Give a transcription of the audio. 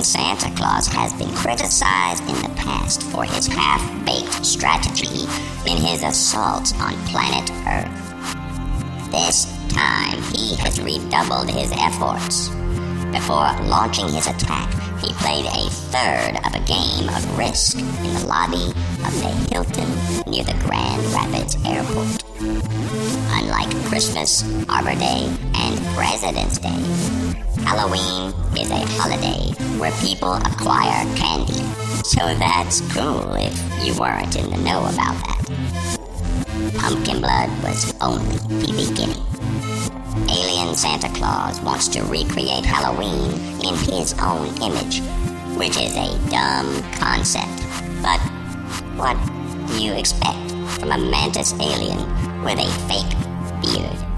Alien Santa Claus has been criticized in the past for his half baked strategy in his assaults on planet Earth. This time, he has redoubled his efforts. Before launching his attack, he played a third of a game of Risk in the lobby of the Hilton near the Grand Rapids Airport. Unlike Christmas, Arbor Day, and President's Day, Halloween is a holiday where people acquire candy. So that's cool if you weren't in the know about that. Pumpkinblood was only the beginning. Alien Santa Claus wants to recreate Halloween in his own image, which is a dumb concept. But what do you expect from a mantis alien with a fake beard?